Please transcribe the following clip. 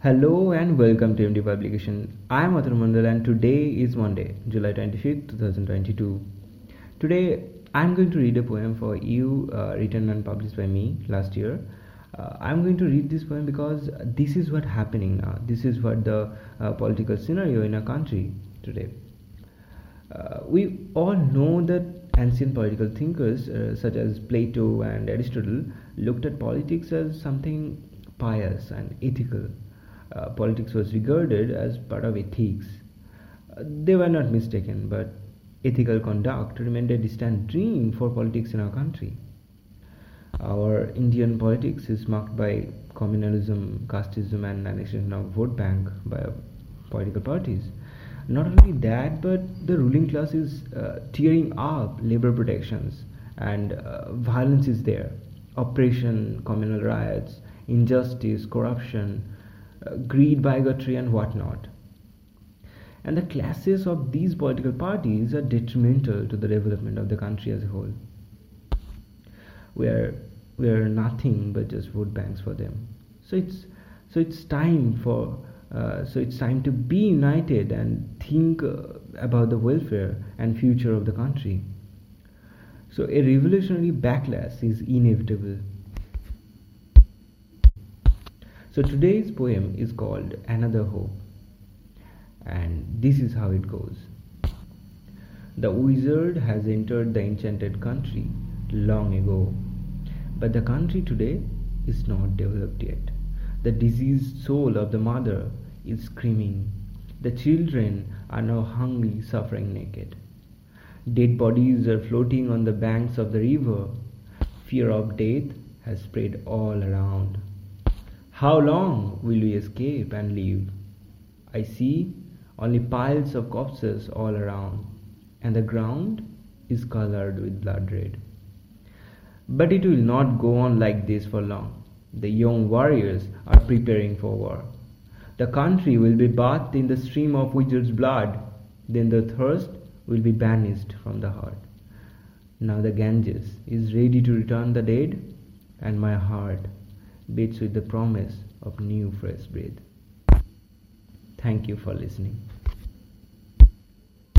Hello and welcome to MD Publication. I am Atanu Mandal and today is Monday, July 25th, 2022. Today I am going to read a poem for you uh, written and published by me last year. Uh, I am going to read this poem because this is what happening now. This is what the uh, political scenario in our country today. Uh, we all know that ancient political thinkers uh, such as Plato and Aristotle looked at politics as something pious and ethical. Uh, politics was regarded as part of ethics. Uh, they were not mistaken, but ethical conduct remained a distant dream for politics in our country. Our Indian politics is marked by communalism, casteism, and annexation of vote bank by political parties. Not only that, but the ruling class is uh, tearing up labor protections, and uh, violence is there oppression, communal riots, injustice, corruption, uh, greed, bigotry, and whatnot. And the classes of these political parties are detrimental to the development of the country as a whole. We are, we are nothing but just vote banks for them. So it's, so it's time for uh, so it's time to be united and think uh, about the welfare and future of the country. So a revolutionary backlash is inevitable. So today's poem is called Another Hope. And this is how it goes. The wizard has entered the enchanted country long ago, but the country today is not developed yet. The diseased soul of the mother is screaming. The children are now hungry, suffering naked. Dead bodies are floating on the banks of the river. Fear of death has spread all around. How long will we escape and live? I see only piles of corpses all around, and the ground is colored with blood red. But it will not go on like this for long. The young warriors are preparing for war. The country will be bathed in the stream of wizard's blood, then the thirst will be banished from the heart. Now the Ganges is ready to return the dead, and my heart beats with the promise of new fresh breath. Thank you for listening.